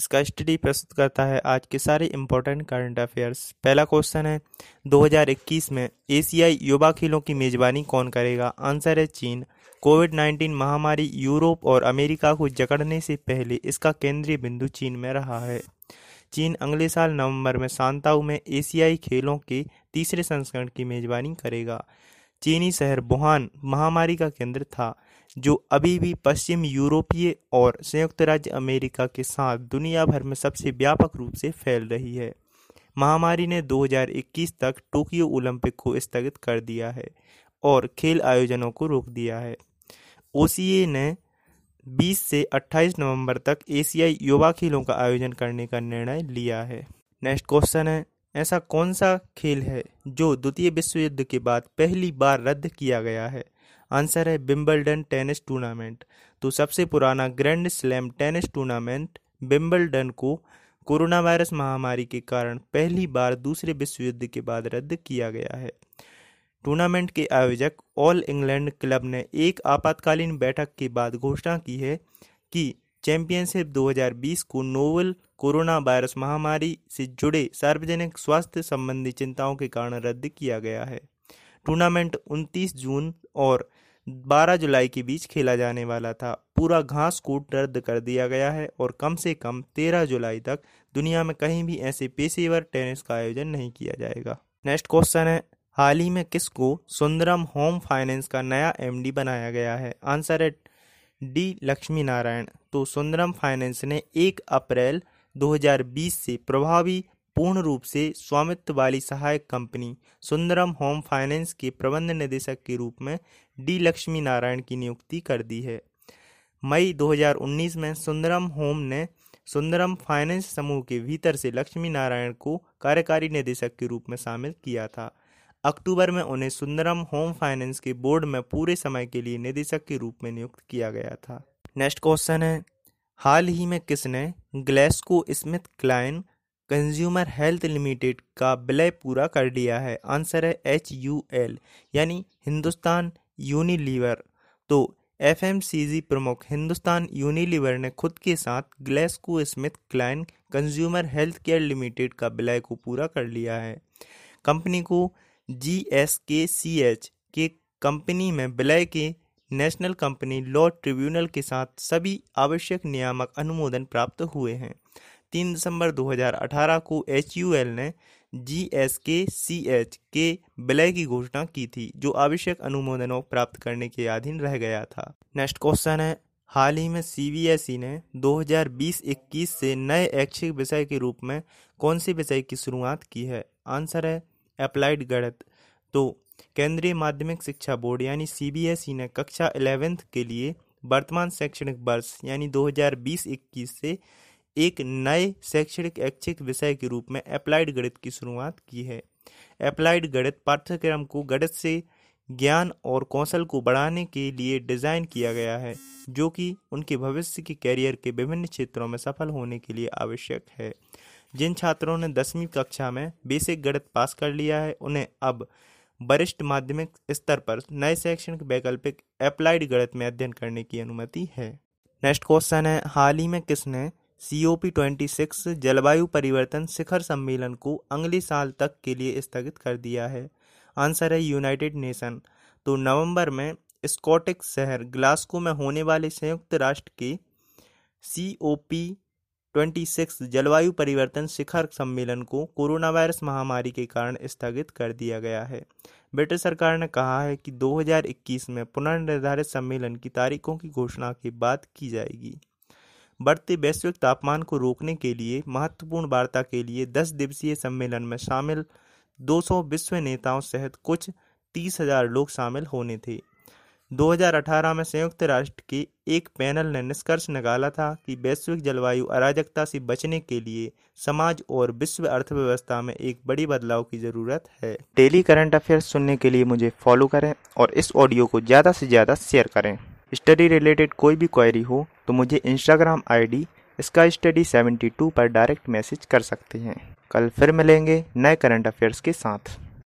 इसका स्टडी प्रस्तुत करता है आज के सारे इंपॉर्टेंट करंट अफेयर्स पहला क्वेश्चन है 2021 में एशियाई युवा खेलों की मेजबानी कौन करेगा? आंसर है चीन। कोविड 19 महामारी यूरोप और अमेरिका को जकड़ने से पहले इसका केंद्रीय बिंदु चीन में रहा है। चीन अगले साल नवंबर में सांताऊ में एशियाई खेलों के तीसरे संस्करण की मेजबानी करेगा। चीनी शहर वुहान महामारी का केंद्र था। जो अभी भी पश्चिम यूरोपीय और संयुक्त राज्य अमेरिका के साथ दुनिया भर में सबसे व्यापक रूप से फैल रही है। महामारी ने 2021 तक टोक्यो ओलंपिक को स्थगित कर दिया है और खेल आयोजनों को रोक दिया है। ओसीए ने 20 से 28 नवंबर तक एशियाई युवा खेलों का आयोजन करने का निर्णय लिया है। नेक्स्ट क्वेश्चन है, ऐसा कौन सा खेल है जो द्वितीय विश्व युद्ध के बाद पहली बार रद्द किया गया है? आंसर है बिम्बलडन टेनिस टूर्नामेंट। तो सबसे पुराना grand slam tennis tournament Wimbledon को कोरोना वायरस महामारी के कारण पहली बार दूसरे विश्व युद्ध के बाद रद्द किया गया है। टूर्नामेंट के आयोजक ऑल इंग्लैंड क्लब ने एक आपातकालीन बैठक के बाद घोषणा की है कि चैंपियनशिप 2020 को नोवल कोरोना वायरस महामारी से जुड़े सार्वजनिक स्वास्थ्य संबंधी चिंताओं के कारण रद्द किया गया है। टूर्नामेंट 29 जून और 12 जुलाई के बीच खेला जाने वाला था। पूरा घास कूट रद्द कर दिया गया है और कम से कम 13 जुलाई तक दुनिया में कहीं भी ऐसे पेशेवर टेनिस का आयोजन नहीं किया जाएगा। नेक्स्ट क्वेश्चन है, हाल ही में किसको सुंदरम होम फाइनेंस का नया एमडी बनाया गया है? आंसर है डी लक्ष्मी नारायण तो सुंदरम फाइनेंस ने 1 अप्रैल 2020 से प्रभावी पूर्ण रूप से स्वामित्व वाली सहायक कंपनी सुंदरम होम फाइनेंस के प्रबंध निदेशक के रूप में डी लक्ष्मी नारायण की नियुक्ति कर दी है। मई 2019 में सुंदरम होम ने सुंदरम फाइनेंस समूह के भीतर से लक्ष्मी नारायण को कार्यकारी निदेशक के रूप में शामिल किया था। अक्टूबर में उन्हें सुंदरम होम फाइनेंस के बोर्ड में पूरे समय के लिए निदेशक के रूप में नियुक्त किया गया था। नेक्स्ट क्वेश्चन है, हाल ही में किसने Glaxo Smith Kline consumer health limited का विलय पूरा कर लिया है। आंसर है एच यू एल यानी हिंदुस्तान यूनिलीवर। तो एफ़ एम सी जी प्रमुख हिंदुस्तान यूनिलीवर ने खुद के साथ ग्लेस्को Smith Kline consumer health care limited का विलय को पूरा कर लिया है। कंपनी को जी एस के सी एच के कंपनी में विलय के नेशनल कंपनी लॉ ट्रिब्यूनल के साथ सभी आवश्यक नियामक अनुमोदन प्राप्त हुए हैं। तीन दिसंबर 2018 को एचयूएल ने जी एस के सी एच के विलय की घोषणा की थी, जो आवश्यक अनुमोदनों प्राप्त करने के अधीन रह गया था। नेक्स्ट क्वेश्चन है, हाल ही में सीबीएसई ने 2020-21 से नए ऐच्छिक विषय के रूप में कौन से विषय की शुरुआत की है? आंसर है अप्लाइड गणित। तो केंद्रीय माध्यमिक शिक्षा बोर्ड यानी सीबीएसई ने कक्षा इलेवेंथ के लिए वर्तमान शैक्षणिक वर्ष यानी 2020-21 से एक नए शैक्षणिक ऐच्छिक विषय के रूप में अप्लाइड गणित की शुरुआत की है। अप्लाइड गणित पाठ्यक्रम को गणित से ज्ञान और कौशल को बढ़ाने के लिए डिज़ाइन किया गया है, जो कि उनके भविष्य के कैरियर के विभिन्न क्षेत्रों में सफल होने के लिए आवश्यक है। जिन छात्रों ने दसवीं कक्षा में बेसिक गणित पास कर लिया है, उन्हें अब वरिष्ठ माध्यमिक स्तर पर नए शैक्षणिक वैकल्पिक अप्लाइड गणित में अध्ययन करने की अनुमति है। नेक्स्ट क्वेश्चन है, हाल ही में किसने C O P twenty six जलवायु परिवर्तन शिखर सम्मेलन को अगले साल तक के लिए स्थगित कर दिया है। आंसर है यूनाइटेड नेशन। तो नवंबर में स्कॉटिक शहर ग्लास्को में होने वाले संयुक्त राष्ट्र के C O P twenty six जलवायु परिवर्तन शिखर सम्मेलन को कोरोना वायरस महामारी के कारण स्थगित कर दिया गया है। ब्रिटिश सरकार ने कहा है कि 2021 में पुनर्निर्धारित सम्मेलन की तारीखों की घोषणा के बाद की जाएगी। बढ़ते वैश्विक तापमान को रोकने के लिए महत्वपूर्ण वार्ता के लिए 10 दिवसीय सम्मेलन में शामिल 200 विश्व नेताओं सहित कुछ तीस हज़ार लोग शामिल होने थे। 2018 में संयुक्त राष्ट्र के एक पैनल ने निष्कर्ष निकाला था कि वैश्विक जलवायु अराजकता से बचने के लिए समाज और विश्व अर्थव्यवस्था में एक बड़ी बदलाव की ज़रूरत है। डेली करंट अफेयर्स सुनने के लिए मुझे फॉलो करें और इस ऑडियो को ज़्यादा से ज़्यादा शेयर करें। स्टडी रिलेटेड कोई भी क्वेरी हो तो मुझे इंस्टाग्राम आईडी इसका स्टडी 72 पर डायरेक्ट मैसेज कर सकते हैं। कल फिर मिलेंगे नए करंट अफेयर्स के साथ।